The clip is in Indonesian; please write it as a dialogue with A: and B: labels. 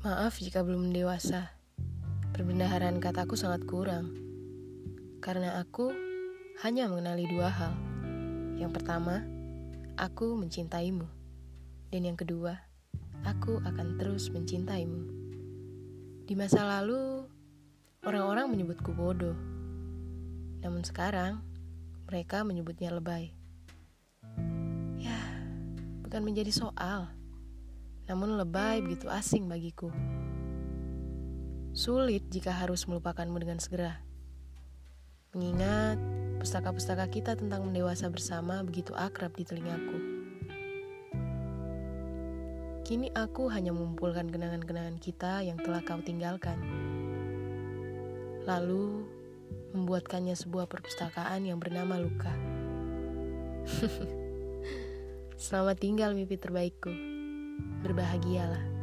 A: Maaf jika belum dewasa. Perbendaharaan kataku sangat kurang. Karena aku hanya mengenali dua hal. Yang pertama, aku mencintaimu. Dan yang kedua, aku akan terus mencintaimu. Di masa lalu, orang-orang menyebutku bodoh. Namun sekarang, mereka menyebutnya lebay. Ya, bukan menjadi soal namun lebay begitu asing bagiku. Sulit jika harus melupakanmu dengan segera. Mengingat pustaka-pustaka kita tentang mendewasa bersama begitu akrab di telingaku. Kini aku hanya mengumpulkan kenangan-kenangan kita yang telah kau tinggalkan. Lalu membuatkannya sebuah perpustakaan yang bernama luka. Selamat tinggal mimpi terbaikku berbahagialah.